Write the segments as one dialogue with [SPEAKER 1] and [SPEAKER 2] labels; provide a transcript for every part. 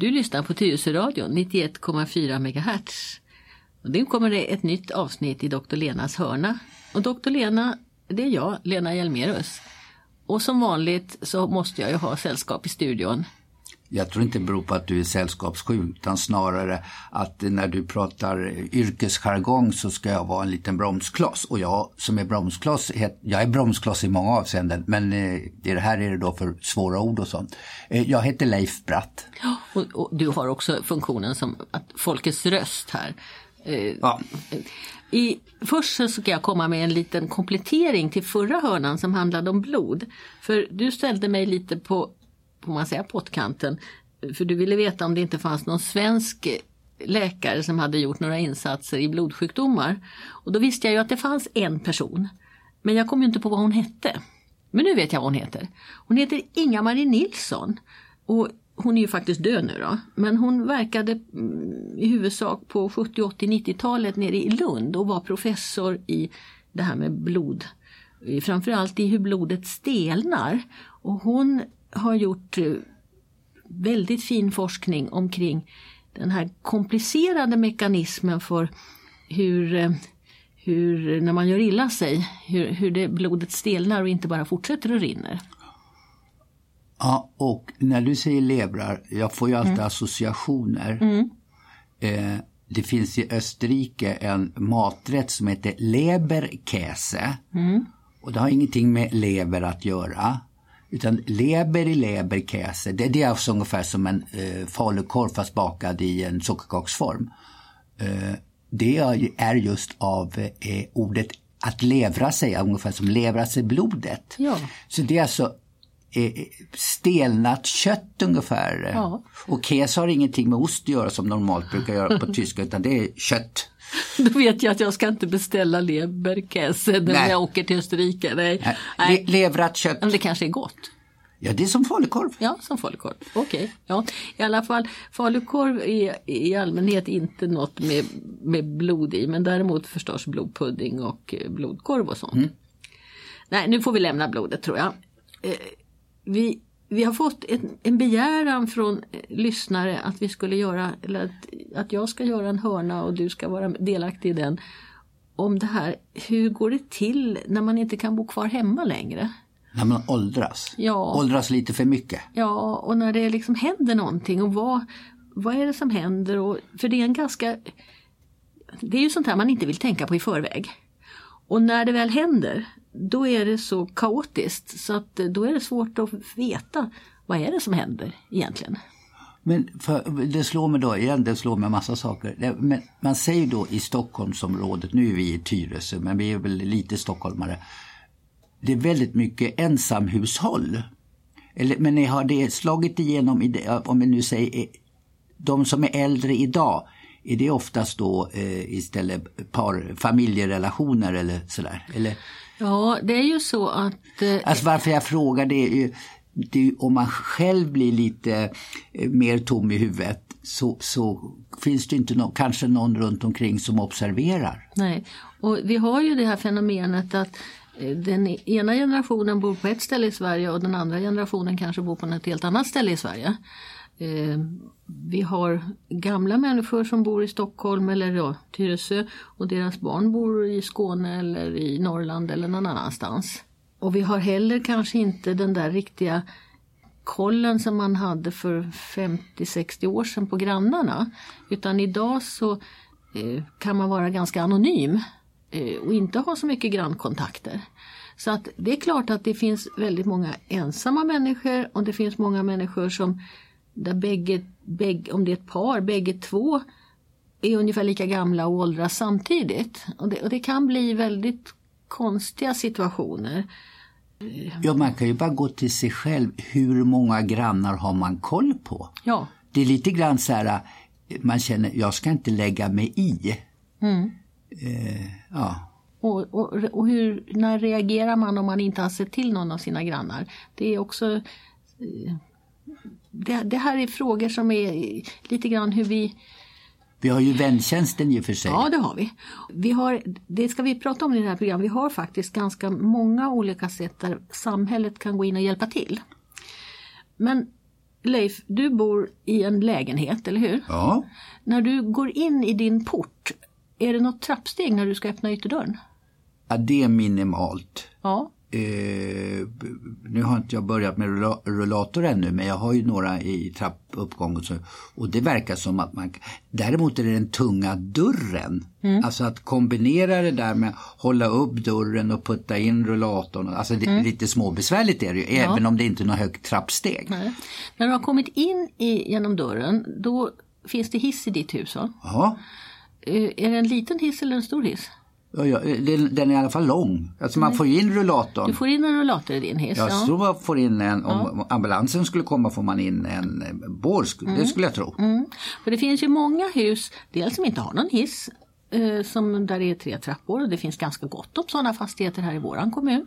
[SPEAKER 1] Du lyssnar på Tyresöradion 91,4 MHz. Och nu kommer det ett nytt avsnitt i Dr. Lenas hörna. Och Dr. Lena, det är jag, Lena Hjelmerus. Och som vanligt så måste jag ju ha sällskap i studion.
[SPEAKER 2] Jag tror inte det beror på att du är sällskapssjuk utan snarare att när du pratar yrkesjargong så ska jag vara en liten bromskloss. Och jag som är bromskloss, jag är bromskloss i många avseenden men eh, i det här är det då för svåra ord och sånt. Eh, jag heter Leif Bratt.
[SPEAKER 1] Och, och du har också funktionen som att folkets röst här. Eh,
[SPEAKER 2] Ja.
[SPEAKER 1] I, först så ska jag komma med en liten komplettering till förra hörnan som handlade om blod. För du ställde mig lite på, Får man säga, pottkanten. För du ville veta om det inte fanns någon svensk läkare som hade gjort några insatser i blodsjukdomar. Och då visste jag ju att det fanns en person. Men jag kom ju inte på vad hon hette. Men nu vet jag vad hon heter. Hon heter Inga-Marie Nilsson. Och hon är ju faktiskt död nu då. Men hon verkade mm, i huvudsak på 70, 80, 90-talet nere i Lund och var professor i det här med blod. Framförallt i hur blodet stelnar. Och hon har gjort eh, väldigt fin forskning omkring den här komplicerade mekanismen för hur, eh, hur när man gör illa sig, hur, hur det, blodet stelnar och inte bara fortsätter att rinna.
[SPEAKER 2] Ja, och när du säger levrar, jag får ju alltid associationer. Eh, det finns i Österrike en maträtt som heter Leberkäse. Och det har ingenting med lever att göra. Utan leber i leberkäse, det, det är alltså ungefär som en eh, falukorv fast bakad i en sockerkaksform. Eh, det är- är just av eh, ordet att levra sig, ungefär som levra sig blodet.
[SPEAKER 1] Ja.
[SPEAKER 2] Så det är alltså eh, stelnat kött ungefär.
[SPEAKER 1] Ja.
[SPEAKER 2] Och käse har ingenting med ost att göra som normalt brukar göra på tyska utan det är kött.
[SPEAKER 1] Då vet jag att jag ska inte beställa leberkäse när
[SPEAKER 2] Nej.
[SPEAKER 1] jag åker till Österrike. Nej.
[SPEAKER 2] Le-
[SPEAKER 1] Nej.
[SPEAKER 2] Levrat kött,
[SPEAKER 1] Men det kanske är gott.
[SPEAKER 2] ja det är som falukorv.
[SPEAKER 1] Ja, som falukorv. Okej. Ja. I alla fall, falukorv är i allmänhet inte något med, med blod i, men däremot förstås blodpudding och eh, blodkorv och sånt. Nej, nu får vi lämna blodet tror jag. Eh, vi, vi har fått en, en begäran från eh, lyssnare att vi skulle göra, eller att, att jag ska göra en hörna och du ska vara delaktig i den. Om det här, hur går det till när man inte kan bo kvar hemma längre?
[SPEAKER 2] När man åldras.
[SPEAKER 1] Ja.
[SPEAKER 2] Åldras lite för mycket.
[SPEAKER 1] Ja, och när det liksom händer någonting och vad, vad är det som händer? Och, för det är en ganska... Det är ju sånt här man inte vill tänka på i förväg. Och när det väl händer, då är det så kaotiskt så att eh, då är det svårt att veta vad är det som händer egentligen.
[SPEAKER 2] Men för, det slår mig då igen, det slår mig massa saker. Det, men man säger då i Stockholmsområdet, nu är vi i Tyresö men vi är väl lite stockholmare. Det är väldigt mycket ensamhushåll. Eller, men har det slagit igenom, i det, om vi nu säger eh, de som är äldre idag, är det oftast då eh, istället par, familjerelationer eller sådär? Eller,
[SPEAKER 1] Ja, det är ju så att... Eh,
[SPEAKER 2] Alltså varför jag frågar det är ju, det om man själv blir lite eh, mer tom i huvudet så, så finns det inte nå- kanske någon runt omkring som observerar.
[SPEAKER 1] Nej, och vi har ju det här fenomenet att eh, den ena generationen bor på ett ställe i Sverige och den andra generationen kanske bor på ett helt annat ställe i Sverige. Eh, Vi har gamla människor som bor i Stockholm eller ja, Tyresö och deras barn bor i Skåne eller i Norrland eller någon annanstans. Och vi har heller kanske inte den där riktiga kollen som man hade för 50-60 år sedan på grannarna. Utan idag så eh, kan man vara ganska anonym eh, och inte ha så mycket grannkontakter. Så att det är klart att det finns väldigt många ensamma människor och det finns många människor som där bägge, bägge om det är ett par, bägge två är ungefär lika gamla och åldras samtidigt. Och det, och det kan bli väldigt konstiga situationer.
[SPEAKER 2] Ja, man kan ju bara gå till sig själv. Hur många grannar har man koll på?
[SPEAKER 1] Ja,
[SPEAKER 2] Det är lite grann så här, man känner, jag ska inte lägga mig i. Eh, ja.
[SPEAKER 1] Och, och, och hur, när reagerar man om man inte har sett till någon av sina grannar? Det är också eh, det, det här är frågor som är lite grann hur vi...
[SPEAKER 2] Vi har ju väntjänsten i och för sig.
[SPEAKER 1] Ja, det har vi. vi har, det ska vi prata om i det här programmet. Vi har faktiskt ganska många olika sätt där samhället kan gå in och hjälpa till. Men Leif, du bor i en lägenhet, eller hur?
[SPEAKER 2] Ja.
[SPEAKER 1] När du går in i din port, är det något trappsteg när du ska öppna ytterdörren?
[SPEAKER 2] ja, det är minimalt.
[SPEAKER 1] Ja.
[SPEAKER 2] B- nu har inte jag börjat med rulla- rullator ännu men jag har ju några i trappuppgång och. Och det verkar som att man Däremot är det den tunga dörren. Alltså att kombinera det där med hålla upp dörren och putta in rullatorn. Alltså det, lite småbesvärligt är det ju även om det inte är något högt trappsteg.
[SPEAKER 1] Nej. När du har kommit in i, genom dörren, då finns det hiss i ditt hus va?
[SPEAKER 2] Ja,
[SPEAKER 1] Eh, Är det en liten hiss eller en stor hiss?
[SPEAKER 2] Ja, ja den, är i alla fall lång. Alltså man får ju in rullatorn.
[SPEAKER 1] Du får in en rullator i din hiss.
[SPEAKER 2] Jag tror man får in en, om ambulansen skulle komma får man in en eh, bår, sk- det skulle jag tro.
[SPEAKER 1] Mm. För det finns ju många hus, dels som inte har någon hiss, eh, som där det är tre trappor och det finns ganska gott om sådana fastigheter här i våran kommun.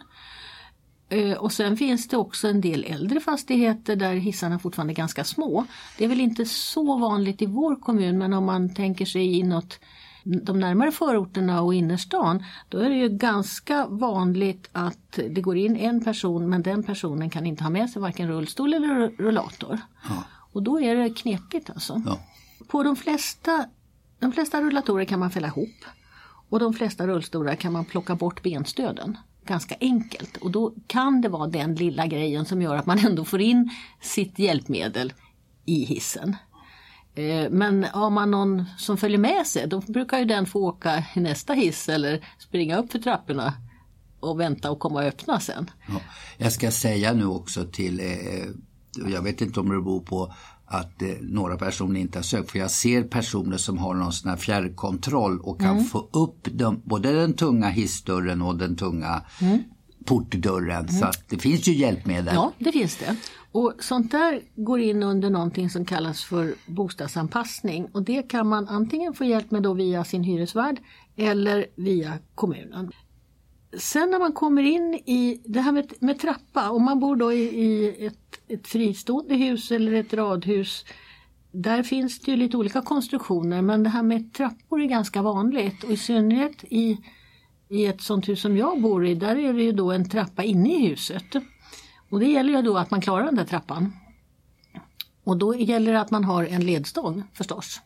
[SPEAKER 1] Eh, och sen finns det också en del äldre fastigheter där hissarna fortfarande är ganska små. Det är väl inte så vanligt i vår kommun men om man tänker sig inåt de närmare förorterna och innerstan då är det ju ganska vanligt att det går in en person men den personen kan inte ha med sig varken rullstol eller rullator. Och då är det knepigt alltså.
[SPEAKER 2] Ja.
[SPEAKER 1] På de flesta, de flesta rullatorer kan man fälla ihop och de flesta rullstolar kan man plocka bort benstöden. Ganska enkelt och då kan det vara den lilla grejen som gör att man ändå får in sitt hjälpmedel i hissen. Eh, Men har man någon som följer med sig då brukar ju den få åka i nästa hiss eller springa upp för trapporna och vänta och komma och öppna sen.
[SPEAKER 2] Ja. Jag ska säga nu också till, eh, jag vet inte om det beror på att eh, några personer inte har sökt, för jag ser personer som har någon sån här fjärrkontroll och kan få upp dem, både den tunga hissdörren och den tunga portdörren. Så att det finns ju hjälpmedel.
[SPEAKER 1] Ja, det finns det. Och sånt där går in under någonting som kallas för bostadsanpassning och det kan man antingen få hjälp med då via sin hyresvärd eller via kommunen. Sen när man kommer in i det här med, med trappa, om man bor då i, i ett, ett fristående hus eller ett radhus där finns det ju lite olika konstruktioner men det här med trappor är ganska vanligt och i synnerhet i, i ett sånt hus som jag bor i där är det ju då en trappa inne i huset. Och det gäller ju då att man klarar den där trappan. Och då gäller det att man har en ledstång förstås.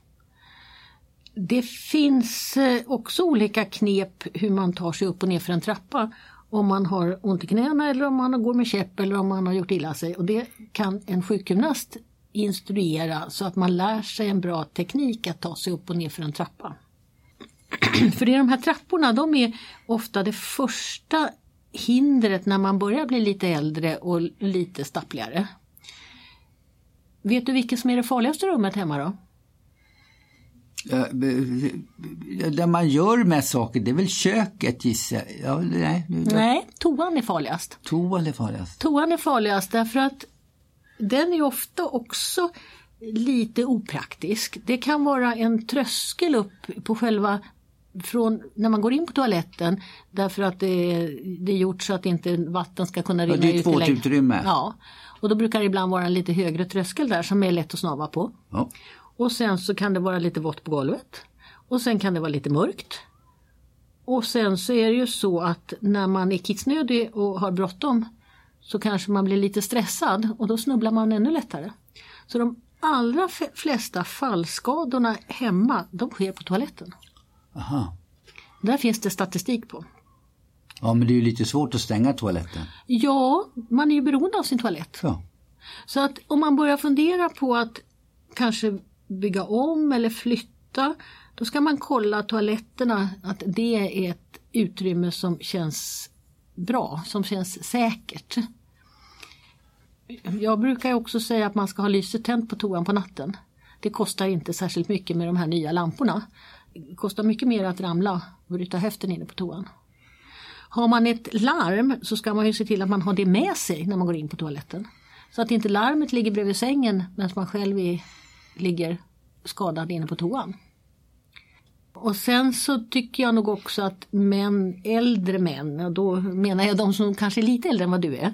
[SPEAKER 1] Det finns eh, också olika knep hur man tar sig upp och ner för en trappa. Om man har ont i knäna eller om man går med käpp eller om man har gjort illa sig. Och det kan en sjukgymnast instruera så att man lär sig en bra teknik att ta sig upp och ner för en trappa. För det är de här trapporna, de är ofta det första hindret när man börjar bli lite äldre och lite stappligare. Vet du vilket som är det farligaste rummet hemma då?
[SPEAKER 2] Ja, Där man gör med saker, det är väl köket gissar jag. ja, nej,
[SPEAKER 1] Nej, toan är farligast.
[SPEAKER 2] Toan är farligast.
[SPEAKER 1] Toan är farligast därför att den är ofta också lite opraktisk. Det kan vara en tröskel upp på själva från när man går in på toaletten därför att det är, det är gjort så att inte vatten ska kunna rinna
[SPEAKER 2] det är
[SPEAKER 1] ut.
[SPEAKER 2] ett våtutrymme.
[SPEAKER 1] Ja, och då brukar det ibland vara en lite högre tröskel där som är lätt att snava på.
[SPEAKER 2] Ja.
[SPEAKER 1] Och sen så kan det vara lite vått på golvet. Och sen kan det vara lite mörkt. Och sen så är det ju så att när man är kissnödig och har bråttom så kanske man blir lite stressad och då snubblar man ännu lättare. Så de allra flesta fallskadorna hemma, de sker på toaletten.
[SPEAKER 2] Aha.
[SPEAKER 1] Där finns det statistik på.
[SPEAKER 2] ja, men det är ju lite svårt att stänga toaletten.
[SPEAKER 1] Ja, man är ju beroende av sin toalett.
[SPEAKER 2] Ja.
[SPEAKER 1] Så att om man börjar fundera på att kanske bygga om eller flytta, då ska man kolla toaletterna, att det är ett utrymme som känns bra, som känns säkert. Jag brukar också säga att man ska ha lyset tänt på toan på natten. Det kostar inte särskilt mycket med de här nya lamporna. Det kostar mycket mer att ramla och bryta höften inne på toan. Har man ett larm så ska man ju se till att man har det med sig när man går in på toaletten. Så att inte larmet ligger bredvid sängen medan man själv är, ligger skadad inne på toan. Och sen så tycker jag nog också att män, äldre män, och då menar jag de som kanske är lite äldre än vad du är,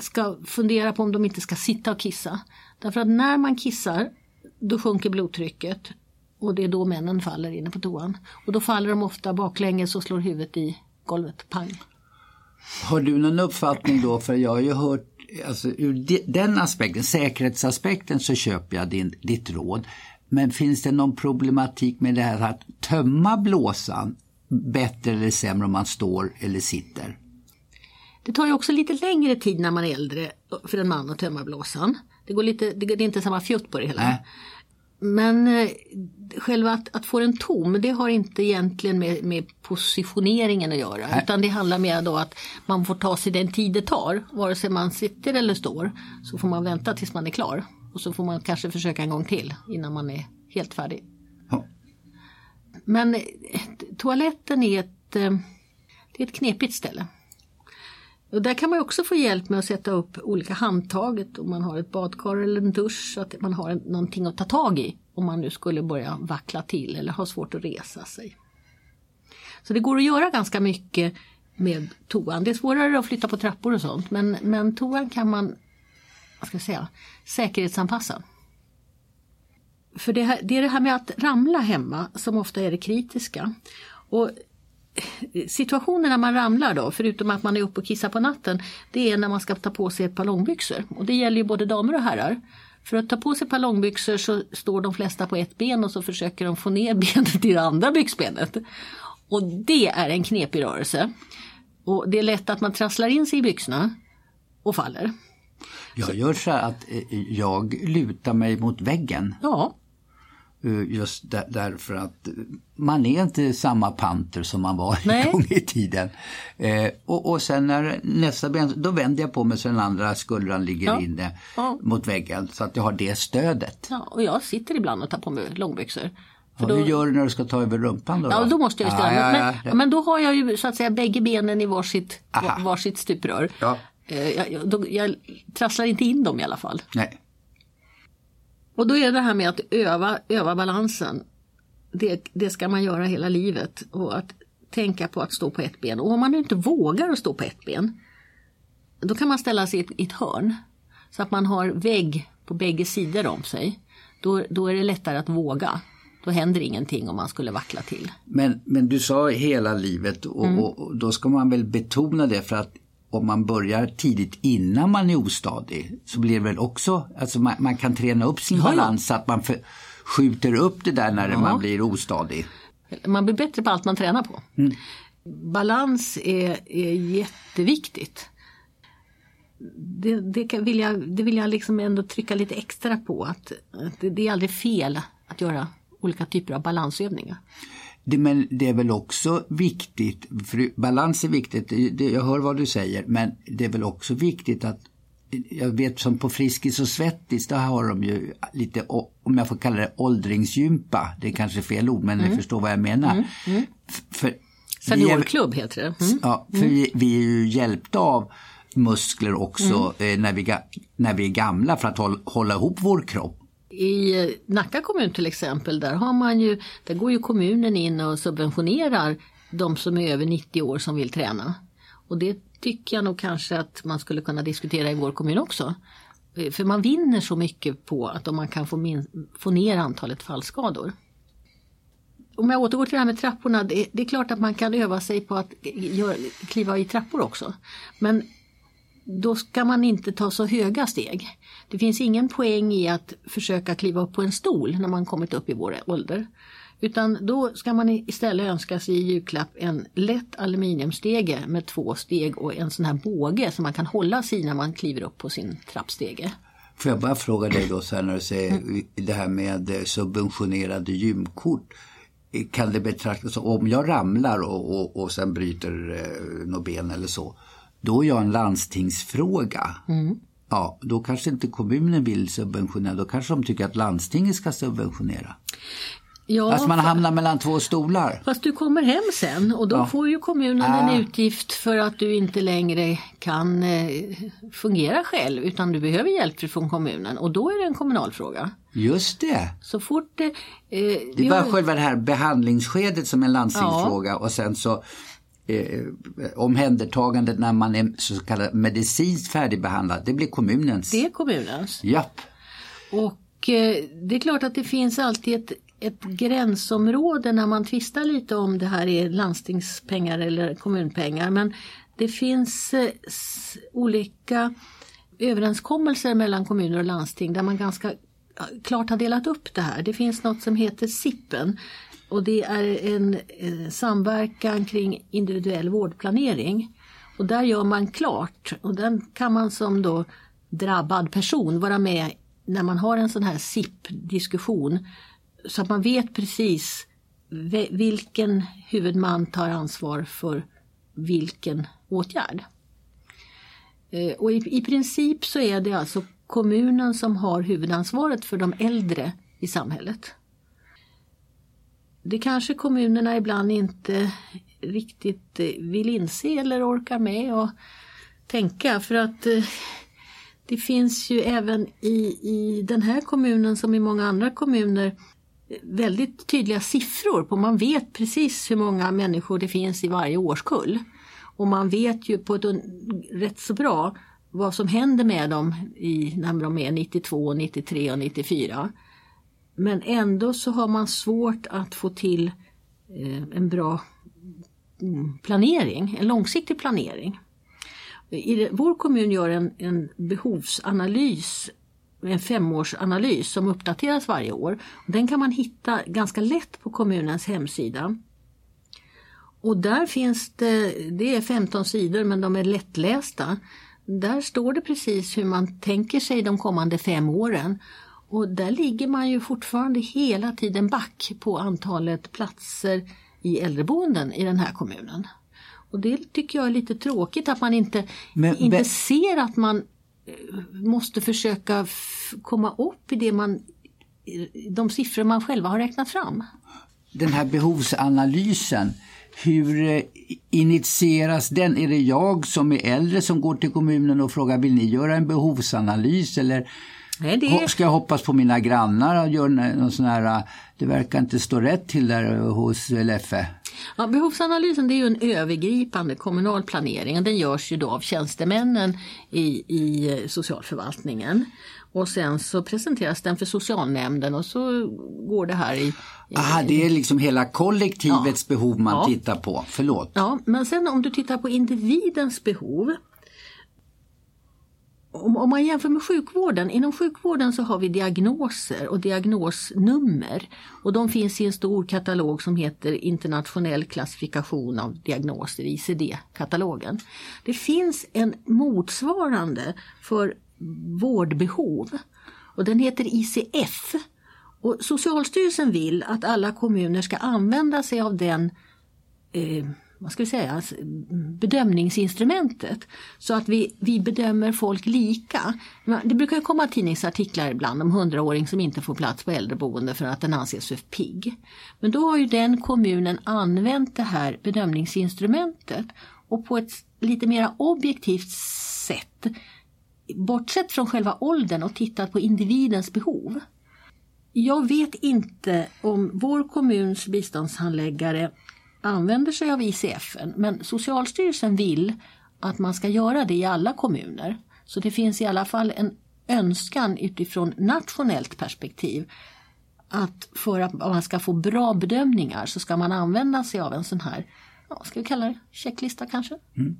[SPEAKER 1] ska fundera på om de inte ska sitta och kissa. Därför att när man kissar då sjunker blodtrycket och det är då männen faller inne på toan. Och då faller de ofta baklänges och slår huvudet i golvet, pang.
[SPEAKER 2] Har du någon uppfattning då? För jag har ju hört alltså, ur den aspekten, säkerhetsaspekten, så köper jag din, ditt råd. Men finns det någon problematik med det här att tömma blåsan bättre eller sämre om man står eller sitter?
[SPEAKER 1] Det tar ju också lite längre tid när man är äldre för en man att tömma blåsan. Det, går lite, det är inte samma fjutt på det hela.
[SPEAKER 2] Nej.
[SPEAKER 1] Men eh, själva att, att få den tom det har inte egentligen med, med positioneringen att göra.
[SPEAKER 2] Nej.
[SPEAKER 1] Utan det handlar mer då att man får ta sig den tid det tar. Vare sig man sitter eller står så får man vänta tills man är klar. Och så får man kanske försöka en gång till innan man är helt färdig.
[SPEAKER 2] Ja.
[SPEAKER 1] Men eh, toaletten är ett, eh, det är ett knepigt ställe. Och där kan man också få hjälp med att sätta upp olika handtaget om man har ett badkar eller en dusch så att man har någonting att ta tag i om man nu skulle börja vackla till eller ha svårt att resa sig. Så det går att göra ganska mycket med toan. Det är svårare att flytta på trappor och sånt men, men toan kan man vad ska jag säga, säkerhetsanpassa. För det, här, det är det här med att ramla hemma som ofta är det kritiska. Och situationen när man ramlar då, förutom att man är uppe och kissar på natten, det är när man ska ta på sig ett par långbyxor. Och det gäller ju både damer och herrar. För att ta på sig ett par långbyxor så står de flesta på ett ben och så försöker de få ner benet i det andra byxbenet. Och det är en knepig rörelse. Och det är lätt att man trasslar in sig i byxorna och faller.
[SPEAKER 2] Jag gör så här att eh, jag lutar mig mot väggen.
[SPEAKER 1] Ja,
[SPEAKER 2] Just där, därför att eh, man är inte samma panter som man var en gång i tiden. Eh, och, och sen när nästa ben, då vänder jag på mig så den andra skuldran ligger
[SPEAKER 1] Ja.
[SPEAKER 2] inne
[SPEAKER 1] Ja.
[SPEAKER 2] mot väggen så att jag har det stödet.
[SPEAKER 1] ja, och jag sitter ibland och tar på mig långbyxor. För då-
[SPEAKER 2] Hur gör du när du ska ta över rumpan då?
[SPEAKER 1] Ja, då måste jag ju ställa
[SPEAKER 2] ja,
[SPEAKER 1] men,
[SPEAKER 2] ja,
[SPEAKER 1] men då har jag ju så att säga bägge benen i varsitt,
[SPEAKER 2] Aha.
[SPEAKER 1] varsitt stuprör.
[SPEAKER 2] Ja.
[SPEAKER 1] Eh, Jag, jag, då, jag trasslar inte in dem i alla fall.
[SPEAKER 2] Nej.
[SPEAKER 1] Och då är det här med att öva, öva balansen. Det, det ska man göra hela livet. Och att tänka på att stå på ett ben. Och om man inte vågar att stå på ett ben. Då kan man ställa sig i ett, i ett hörn. Så att man har vägg på bägge sidor om sig. Då, då är det lättare att våga. Då händer ingenting om man skulle vackla till.
[SPEAKER 2] Men, men du sa hela livet och,
[SPEAKER 1] Mm.
[SPEAKER 2] och, och då ska man väl betona det för att om man börjar tidigt innan man är ostadig så blir det väl också, alltså man, man kan träna upp sin
[SPEAKER 1] Ja, ja.
[SPEAKER 2] balans så att man för, skjuter upp det där när man blir ostadig.
[SPEAKER 1] Man blir bättre på allt man tränar på. Balans är, är jätteviktigt. Det, det, vill jag, det vill jag liksom ändå trycka lite extra på. Att, att det, det är aldrig fel att göra olika typer av balansövningar.
[SPEAKER 2] Det, men det är väl också viktigt, för balans är viktigt, det, jag hör vad du säger, men det är väl också viktigt att jag vet som på Friskis och Svettis, där har de ju lite, om jag får kalla det åldringsgympa, det är kanske fel ord men ni förstår vad jag menar. F- För, vi är-
[SPEAKER 1] Seniorklubb heter det. Mm.
[SPEAKER 2] Ja, för vi, vi är ju hjälpta av muskler också eh, när, vi, när vi är gamla för att hålla, hålla ihop vår kropp.
[SPEAKER 1] I Nacka kommun till exempel, där, har man ju, där går ju kommunen in och subventionerar de som är över 90 år som vill träna. Och det tycker jag nog kanske att man skulle kunna diskutera i vår kommun också. För man vinner så mycket på att om man kan få, min, få ner antalet fallskador. Om jag återgår till det här med trapporna, det, det är klart att man kan öva sig på att gör, kliva i trappor också. Men då ska man inte ta så höga steg. Det finns ingen poäng i att försöka kliva upp på en stol när man kommit upp i vår ålder. Utan då ska man istället önska sig i julklapp en lätt aluminiumstege med två steg och en sån här båge som man kan hålla sig i när man kliver upp på sin trappstege.
[SPEAKER 2] Får jag bara fråga dig då så här när du säger det här med eh, subventionerade gymkort. Eh, kan det betraktas som, om jag ramlar och, och, och sen bryter eh, något ben eller så, då är jag en landstingsfråga. Ja, då kanske inte kommunen vill subventionera, då kanske de tycker att landstinget ska subventionera.
[SPEAKER 1] Ja,
[SPEAKER 2] alltså man hamnar mellan två stolar.
[SPEAKER 1] Fast du kommer hem sen och då
[SPEAKER 2] Ja.
[SPEAKER 1] får ju kommunen
[SPEAKER 2] Ah.
[SPEAKER 1] en utgift för att du inte längre kan eh, fungera själv utan du behöver hjälp från kommunen och då är det en kommunal fråga.
[SPEAKER 2] Just det.
[SPEAKER 1] Så fort det... Eh,
[SPEAKER 2] Det bara
[SPEAKER 1] har-
[SPEAKER 2] själva det här behandlingsskedet som är en landstingsfråga och sen så eh, omhändertagandet när man är så kallat medicinskt färdigbehandlad, det blir kommunens.
[SPEAKER 1] Det är kommunens.
[SPEAKER 2] Japp.
[SPEAKER 1] Och eh, det är klart att det finns alltid ett, ett gränsområde när man tvistar lite om det här är landstingspengar eller kommunpengar. Men det finns eh, olika överenskommelser mellan kommuner och landsting där man ganska klart har delat upp det här. Det finns något som heter SIPPen och det är en, samverkan kring individuell vårdplanering. Och där gör man klart och den kan man som då drabbad person vara med när man har en sån här SIP-diskussion så att man vet precis vilken huvudman tar ansvar för vilken åtgärd. Eh, och i, i princip så är det alltså kommunen som har huvudansvaret för de äldre i samhället. Det kanske kommunerna ibland inte riktigt eh, vill inse eller orkar med och tänka för att eh, det finns ju även i, i den här kommunen som i många andra kommuner eh, väldigt tydliga siffror på man vet precis hur många människor det finns i varje årskull. Och man vet ju på ett rätt så bra vad som händer med dem i, när de är 92, 93 och 94. Men ändå så har man svårt att få till eh, en bra mm, planering, en långsiktig planering. I, vår kommun gör en, en behovsanalys en femårsanalys som uppdateras varje år. Den kan man hitta ganska lätt på kommunens hemsida. Och där finns det, det är 15 sidor men de är lättlästa. Där står det precis hur man tänker sig de kommande fem åren. Och där ligger man ju fortfarande hela tiden back på antalet platser i äldreboenden i den här kommunen. Och det tycker jag är lite tråkigt att man inte, men, inte ser att man måste försöka komma upp i det man, de siffror man själva har räknat fram.
[SPEAKER 2] Den här behovsanalysen, hur eh, initieras den? Är det jag som är äldre som går till kommunen och frågar vill ni göra en behovsanalys eller Nej, det... Ska jag hoppas på mina grannar och göra någon sån här, det verkar inte stå rätt till där hos LFE?
[SPEAKER 1] Ja, behovsanalysen det är ju en övergripande kommunal planering den görs ju då av tjänstemännen i, i socialförvaltningen. Och sen så presenteras den för socialnämnden och så går det här i...
[SPEAKER 2] i Aha, det är liksom hela kollektivets ja. behov man ja. tittar på, förlåt.
[SPEAKER 1] Ja, men sen om du tittar på individens behov om, om, man jämför med sjukvården, inom sjukvården så har vi diagnoser och diagnosnummer. Och de finns i en stor katalog som heter internationell klassifikation av diagnoser, ICD-katalogen. Det finns en motsvarande för vårdbehov och den heter ICF. Och Socialstyrelsen vill att alla kommuner ska använda sig av den eh, vad ska vi säga, alltså, bedömningsinstrumentet. Så att vi, vi bedömer folk lika. Det brukar komma tidningsartiklar ibland om hundraåring som inte får plats på äldreboende för att den anses för pigg. Men då har ju den kommunen använt det här bedömningsinstrumentet och på ett lite mer objektivt sätt bortsett från själva åldern och tittat på individens behov. Jag vet inte om vår kommuns biståndshandläggare använder sig av ICF. Men Socialstyrelsen vill att man ska göra det i alla kommuner. Så det finns i alla fall en önskan utifrån nationellt perspektiv att för att man ska få bra bedömningar så ska man använda sig av en sån här, ja, ska vi kalla det checklista kanske? Mm.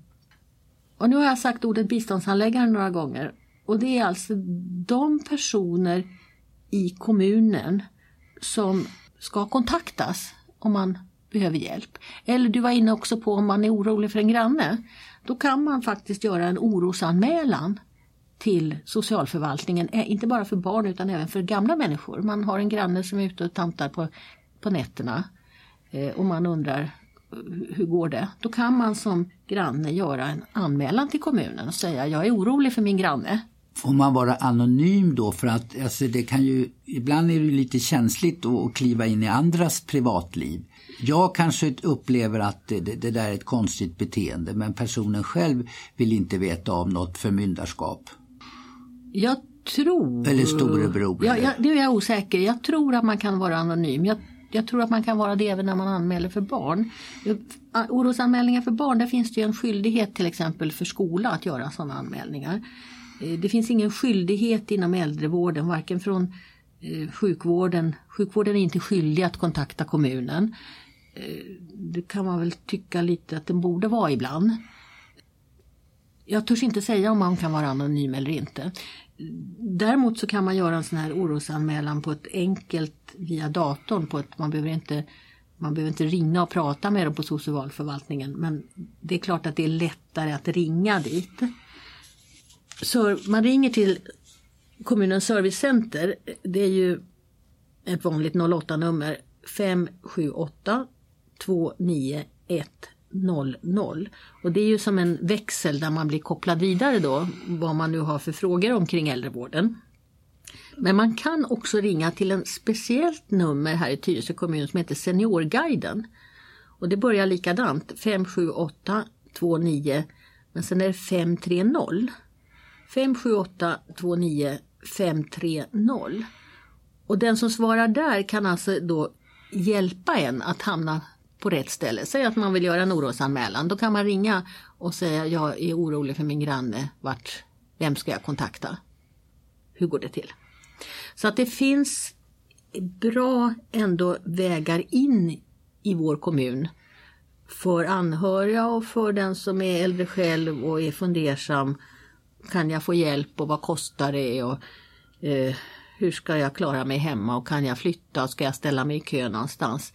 [SPEAKER 1] Och nu har jag sagt ordet biståndshandläggare några gånger och det är alltså de personer i kommunen som ska kontaktas om man behöver hjälp. Eller du var inne också på om man är orolig för en granne. Då kan man faktiskt göra en orosanmälan till socialförvaltningen, eh, inte bara för barn utan även för gamla människor. Man har en granne som är ute och tantar på, på nätterna eh, och man undrar eh, hur går det? Då kan man som granne göra en anmälan till kommunen och säga jag är orolig för min granne.
[SPEAKER 2] Får man vara anonym då? För att alltså, det kan ju, ibland är det lite känsligt att kliva in i andras privatliv. Jag kanske upplever att det, det, där är ett konstigt beteende men personen själv vill inte veta om något förmyndarskap.
[SPEAKER 1] Jag tror...
[SPEAKER 2] Eller storebror.
[SPEAKER 1] Ja, ja, det är jag osäker. Jag tror att man kan vara anonym. Jag, jag tror att man kan vara det även när man anmäler för barn. Orosanmälningar för barn, där finns det ju en skyldighet till exempel för skola att göra sådana anmälningar. Eh, det finns ingen skyldighet inom äldrevården, varken från eh, sjukvården. Sjukvården är inte skyldig att kontakta kommunen. Eh, det kan man väl tycka lite att den borde vara ibland. jag törs inte säga om man kan vara anonym eller inte. Däremot så kan man göra en sån här orosanmälan på ett enkelt via datorn. På ett, man, behöver inte, man behöver inte ringa och prata med dem på socialförvaltningen men det är klart att det är lättare att ringa dit. Så man ringer till kommunens servicecenter. Det är ju ett vanligt 08-nummer 578 291 00. Och det är ju som en växel där man blir kopplad vidare då vad man nu har för frågor omkring äldrevården. Men man kan också ringa till en speciellt nummer här i Tyresö kommun som heter Seniorguiden. Och det börjar likadant 578 29 men sen är det 530. 578 29 530. Och den som svarar där kan alltså då hjälpa en att hamna på rätt ställe. Säg att man vill göra en orosanmälan. Då kan man ringa och säga jag är orolig för min granne. Vart, vem ska jag kontakta? Hur går det till? Så att det finns bra ändå vägar in i vår kommun för anhöriga och för den som är äldre själv och är fundersam. Kan jag få hjälp och vad kostar det? Och, eh, hur ska jag klara mig hemma och kan jag flytta? Ska jag ställa mig i kö någonstans?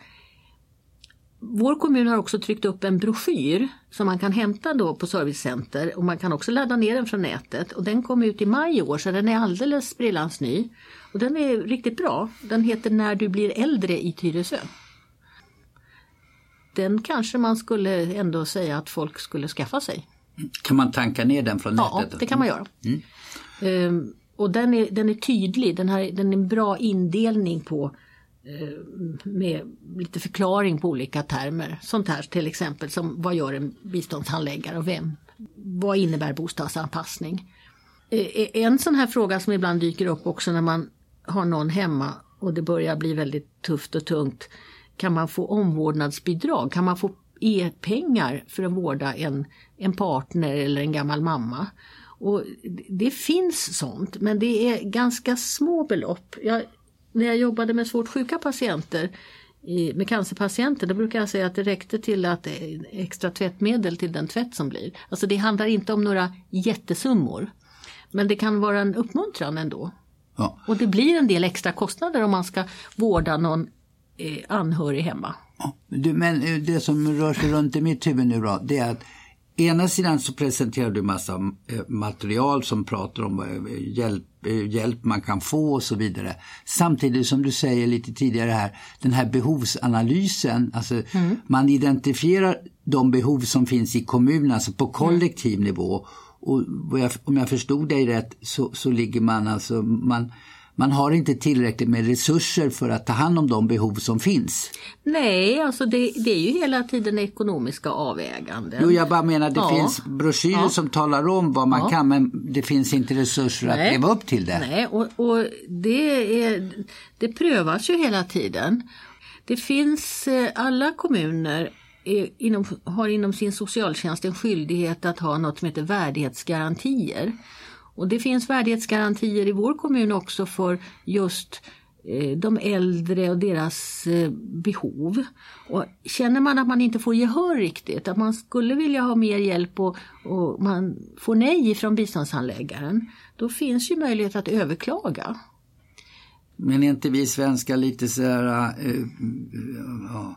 [SPEAKER 1] Vår kommun har också tryckt upp en broschyr som man kan hämta då på servicecenter och man kan också ladda ner den från nätet. Och den kom ut i maj i år så den är alldeles sprillans ny. Och den är riktigt bra. Den heter När du blir äldre i Tyresö. Den kanske man skulle ändå säga att folk skulle skaffa sig.
[SPEAKER 2] Kan man tanka ner den från nätet?
[SPEAKER 1] Ja, det kan man göra. Mm. Um, och den är, den är tydlig, den, har, den är en bra indelning på Eh, med lite förklaring på olika termer. Sånt här till exempel som vad gör en biståndshandläggare och vem? Vad innebär bostadsanpassning? Eh, eh, en sån här fråga som ibland dyker upp också när man har någon hemma och det börjar bli väldigt tufft och tungt. Kan man få omvårdnadsbidrag? Kan man få e-pengar för att vårda en, en partner eller en gammal mamma? Och det finns sånt men det är ganska små belopp. Jag när jag jobbade med svårt sjuka patienter med cancerpatienter, då brukar jag säga att det räckte till att extra tvättmedel till den tvätt som blir. Alltså det handlar inte om några jättesummor. Men det kan vara en uppmuntran ändå. Ja. Och det blir en del extra kostnader om man ska vårda någon eh, anhörig hemma.
[SPEAKER 2] Ja, men eh, det som rör sig runt i mitt huvud nu då, det är att ena sidan så presenterar du massa eh, material som pratar om eh, hjälp, eh, hjälp man kan få och så vidare. Samtidigt som du säger lite tidigare här, den här behovsanalysen, alltså mm. man identifierar de behov som finns i kommunen, alltså på kollektiv mm. nivå. Och om jag förstod dig rätt så, så ligger man alltså, man, man har inte tillräckligt med resurser för att ta hand om de behov som finns.
[SPEAKER 1] Nej, alltså det, det är ju hela tiden ekonomiska avväganden.
[SPEAKER 2] Jo, jag bara menar det ja. finns broschyrer ja. som talar om vad man ja. kan men det finns inte resurser Nej. att leva upp till det.
[SPEAKER 1] Nej, och, och det, är, det prövas ju hela tiden. Det finns eh, alla kommuner inom, har inom sin socialtjänst en skyldighet att ha något som heter värdighetsgarantier. Och det finns värdighetsgarantier i vår kommun också för just eh, de äldre och deras eh, behov. Och känner man att man inte får gehör riktigt, att man skulle vilja ha mer hjälp och, och man får nej från biståndshandläggaren, då finns ju möjlighet att överklaga.
[SPEAKER 2] Men är inte vi svenskar lite så här, uh, uh,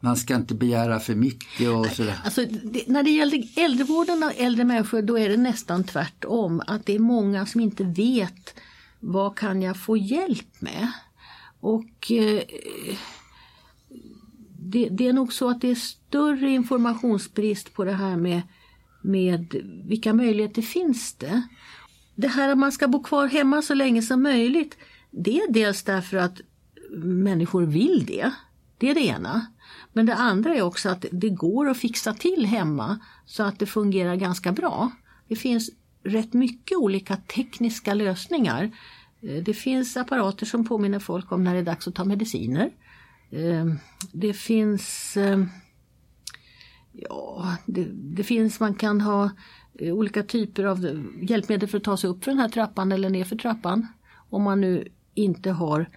[SPEAKER 2] man ska inte begära för mycket och sådär?
[SPEAKER 1] Alltså, det, när det gäller äldrevården och äldre människor då är det nästan tvärtom. Att det är många som inte vet vad kan jag få hjälp med? Och uh, det, det, är nog så att det är större informationsbrist på det här med, med vilka möjligheter finns det? Det här att man ska bo kvar hemma så länge som möjligt det är dels därför att människor vill det. Det är det ena. Men det andra är också att det går att fixa till hemma så att det fungerar ganska bra. Det finns rätt mycket olika tekniska lösningar. Eh, det finns apparater som påminner folk om när det är dags att ta mediciner. Eh, det finns eh, Ja, det, det finns, man kan ha olika typer av hjälpmedel för att ta sig upp för den här trappan eller ner för trappan. Om man nu inte har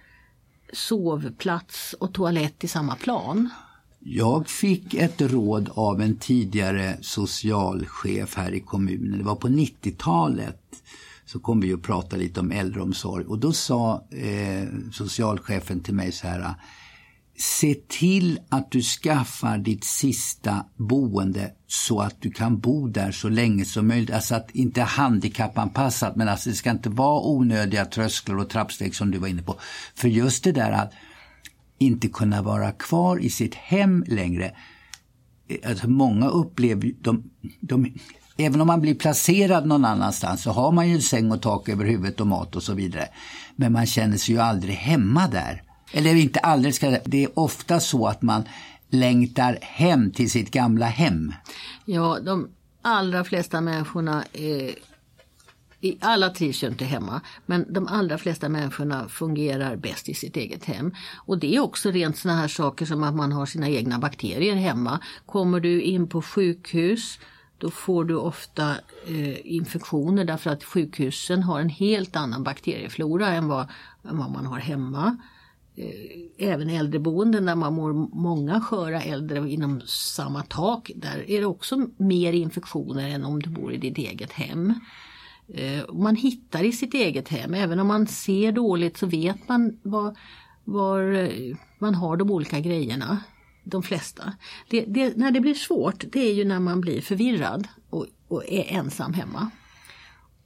[SPEAKER 1] sovplats och toalett i samma plan.
[SPEAKER 2] Jag fick ett råd av en tidigare socialchef här i kommunen. Det var på 90-talet. Så kom vi och pratade lite om äldreomsorg och då sa eh, socialchefen till mig så här. Se till att du skaffar ditt sista boende så att du kan bo där så länge som möjligt. Alltså att inte handikappanpassat men alltså det ska inte vara onödiga trösklar och trappsteg som du var inne på. För just det där att inte kunna vara kvar i sitt hem längre. Eh, alltså många upplever, de, de, även om man blir placerad någon annanstans så har man ju säng och tak över huvudet och mat och så vidare. Men man känner sig ju aldrig hemma där. Eller inte alldeles, det är ofta så att man längtar hem till sitt gamla hem.
[SPEAKER 1] Ja, de allra flesta människorna är alla trivs ju inte hemma, men de allra flesta människorna fungerar bäst i sitt eget hem. Och det är också rent sådana här saker som att man har sina egna bakterier hemma. Kommer du in på sjukhus då får du ofta eh, infektioner därför att sjukhusen har en helt annan bakterieflora än vad, än vad man har hemma. Eh, även äldreboenden där man mår många sköra äldre inom samma tak, där är det också mer infektioner än om du bor i ditt eget hem. Eh, man hittar i sitt eget hem, även om man ser dåligt så vet man var, var eh, man har de olika grejerna. De flesta. Det, det, när det blir svårt det är ju när man blir förvirrad och, och är ensam hemma.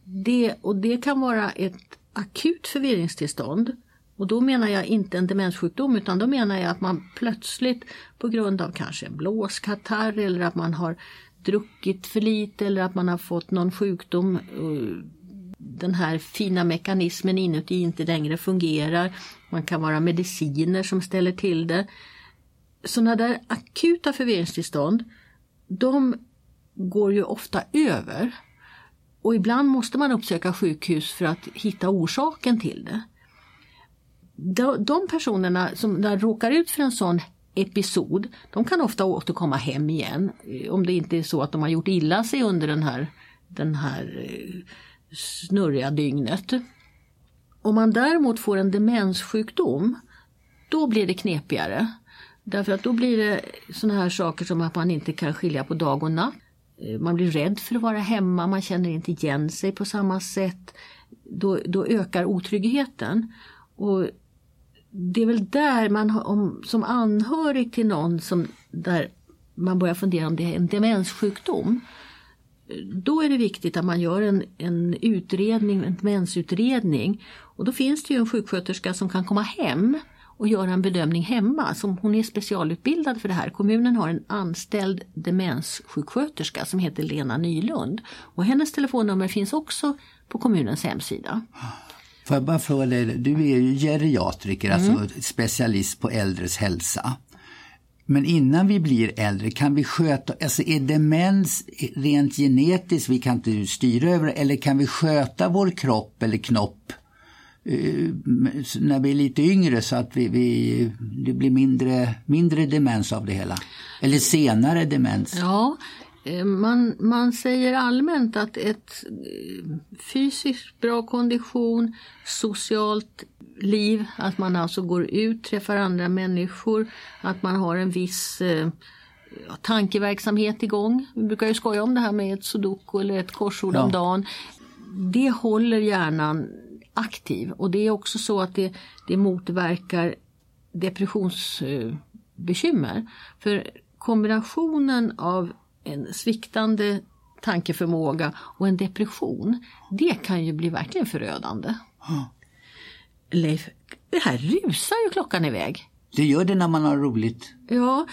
[SPEAKER 1] Det, och det kan vara ett akut förvirringstillstånd. Och då menar jag inte en demenssjukdom utan då menar jag att man plötsligt på grund av kanske blåskatarr eller att man har druckit för lite eller att man har fått någon sjukdom. Eh, den här fina mekanismen inuti inte längre fungerar. Man kan vara mediciner som ställer till det. Sådana där akuta förvirringstillstånd, de går ju ofta över. Och ibland måste man uppsöka sjukhus för att hitta orsaken till det. De personerna som råkar ut för en sån episod, de kan ofta återkomma hem igen. Eh, om det inte är så att de har gjort illa sig under den här, den här eh, snurriga dygnet. Om man däremot får en demenssjukdom, då blir det knepigare. Därför att då blir det såna här saker som att man inte kan skilja på dag och natt. Eh, man blir rädd för att vara hemma, man känner inte igen sig på samma sätt. Då, då ökar otryggheten. Och det är väl där man om, som anhörig till någon som där man börjar fundera om det är en demenssjukdom. Då är det viktigt att man gör en, en utredning, en demensutredning. Och då finns det ju en sjuksköterska som kan komma hem och göra en bedömning hemma. Som hon är specialutbildad för det här. Kommunen har en anställd demenssjuksköterska som heter Lena Nylund. Och hennes telefonnummer finns också på kommunens hemsida. Ah.
[SPEAKER 2] Får jag bara fråga dig, du är ju geriatriker, mm. alltså specialist på äldres hälsa. Men innan vi blir äldre, kan vi sköta, alltså är demens rent genetiskt, vi kan inte styra över det, eller kan vi sköta vår kropp eller knopp eh, när vi är lite yngre så att vi, vi, det blir mindre, mindre demens av det hela? Eller senare demens?
[SPEAKER 1] Ja, man, man säger allmänt att ett eh, fysiskt bra kondition, socialt liv, att man alltså går ut, träffar andra människor, att man har en viss eh, tankeverksamhet igång. Vi brukar ju skoja om det här med ett sudoku eller ett korsord ja. om dagen. Det håller hjärnan aktiv och det är också så att det, det motverkar depressionsbekymmer. För kombinationen av en sviktande tankeförmåga och en depression, det kan ju bli verkligen förödande. Mm. Leif, det här rusar ju klockan iväg.
[SPEAKER 2] Det gör det när man har roligt.
[SPEAKER 1] Ja,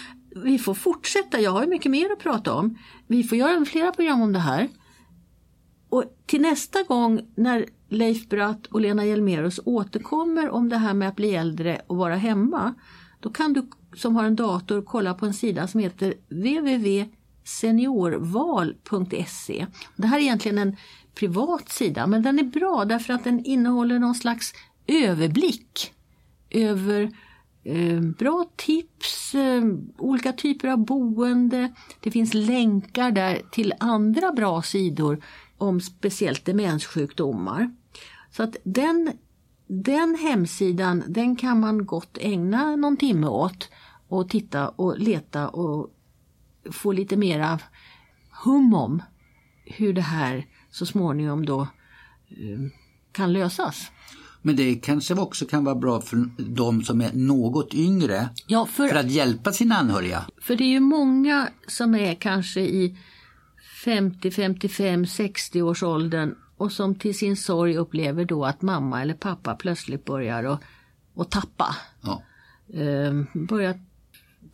[SPEAKER 1] vi får fortsätta. Jag har mycket mer att prata om. Vi får göra flera program om det här. Och till nästa gång när Leif Bratt och Lena Hjelmerus återkommer om det här med att bli äldre och vara hemma. Då kan du som har en dator kolla på en sida som heter www seniorval.se. Det här är egentligen en privat sida men den är bra därför att den innehåller någon slags överblick över eh, bra tips, eh, olika typer av boende. Det finns länkar där till andra bra sidor om speciellt demenssjukdomar. Så att den, den hemsidan den kan man gott ägna någon timme åt och titta och leta och få lite mera hum om hur det här så småningom då eh, kan lösas.
[SPEAKER 2] Men det kanske också kan vara bra för de som är något yngre
[SPEAKER 1] Ja, för,
[SPEAKER 2] för att hjälpa sina anhöriga.
[SPEAKER 1] för det är ju många som är kanske i 50, 55, 60 års åldern och som till sin sorg upplever då att mamma eller pappa plötsligt börjar att, att tappa.
[SPEAKER 2] Ja.
[SPEAKER 1] Eh, börjar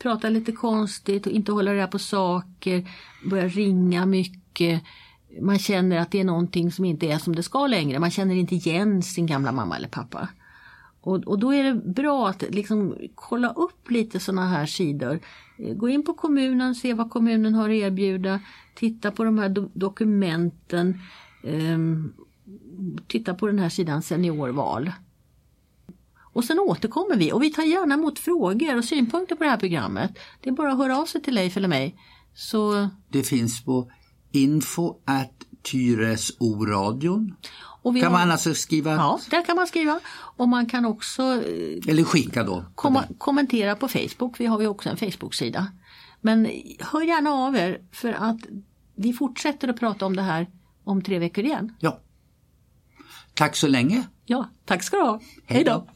[SPEAKER 1] prata lite konstigt och inte hålla reda på saker, börjar ringa mycket. Man känner att det är någonting som inte är som det ska längre. Man känner inte igen sin gamla mamma eller pappa. Och, och då är det bra att liksom kolla upp lite sådana här sidor. Gå in på kommunen, se vad kommunen har att erbjuda. Titta på de här do dokumenten. Um, titta på den här sidan seniorval. Och sen återkommer vi och vi tar gärna emot frågor och synpunkter på det här programmet. Det är bara att höra av sig till Leif eller mig. Så,
[SPEAKER 2] Det finns på info at Tyresoradion.
[SPEAKER 1] och
[SPEAKER 2] Kan
[SPEAKER 1] har,
[SPEAKER 2] man alltså skriva
[SPEAKER 1] Ja, där kan man skriva. Och man kan också eh,
[SPEAKER 2] eller skicka då.
[SPEAKER 1] komma, kommentera på Facebook. Vi har ju också en Facebook-sida. Men hör gärna av er för att vi fortsätter att prata om det här om tre veckor igen.
[SPEAKER 2] Ja. Tack så länge.
[SPEAKER 1] Ja, tack ska du ha.
[SPEAKER 2] Hej
[SPEAKER 1] då!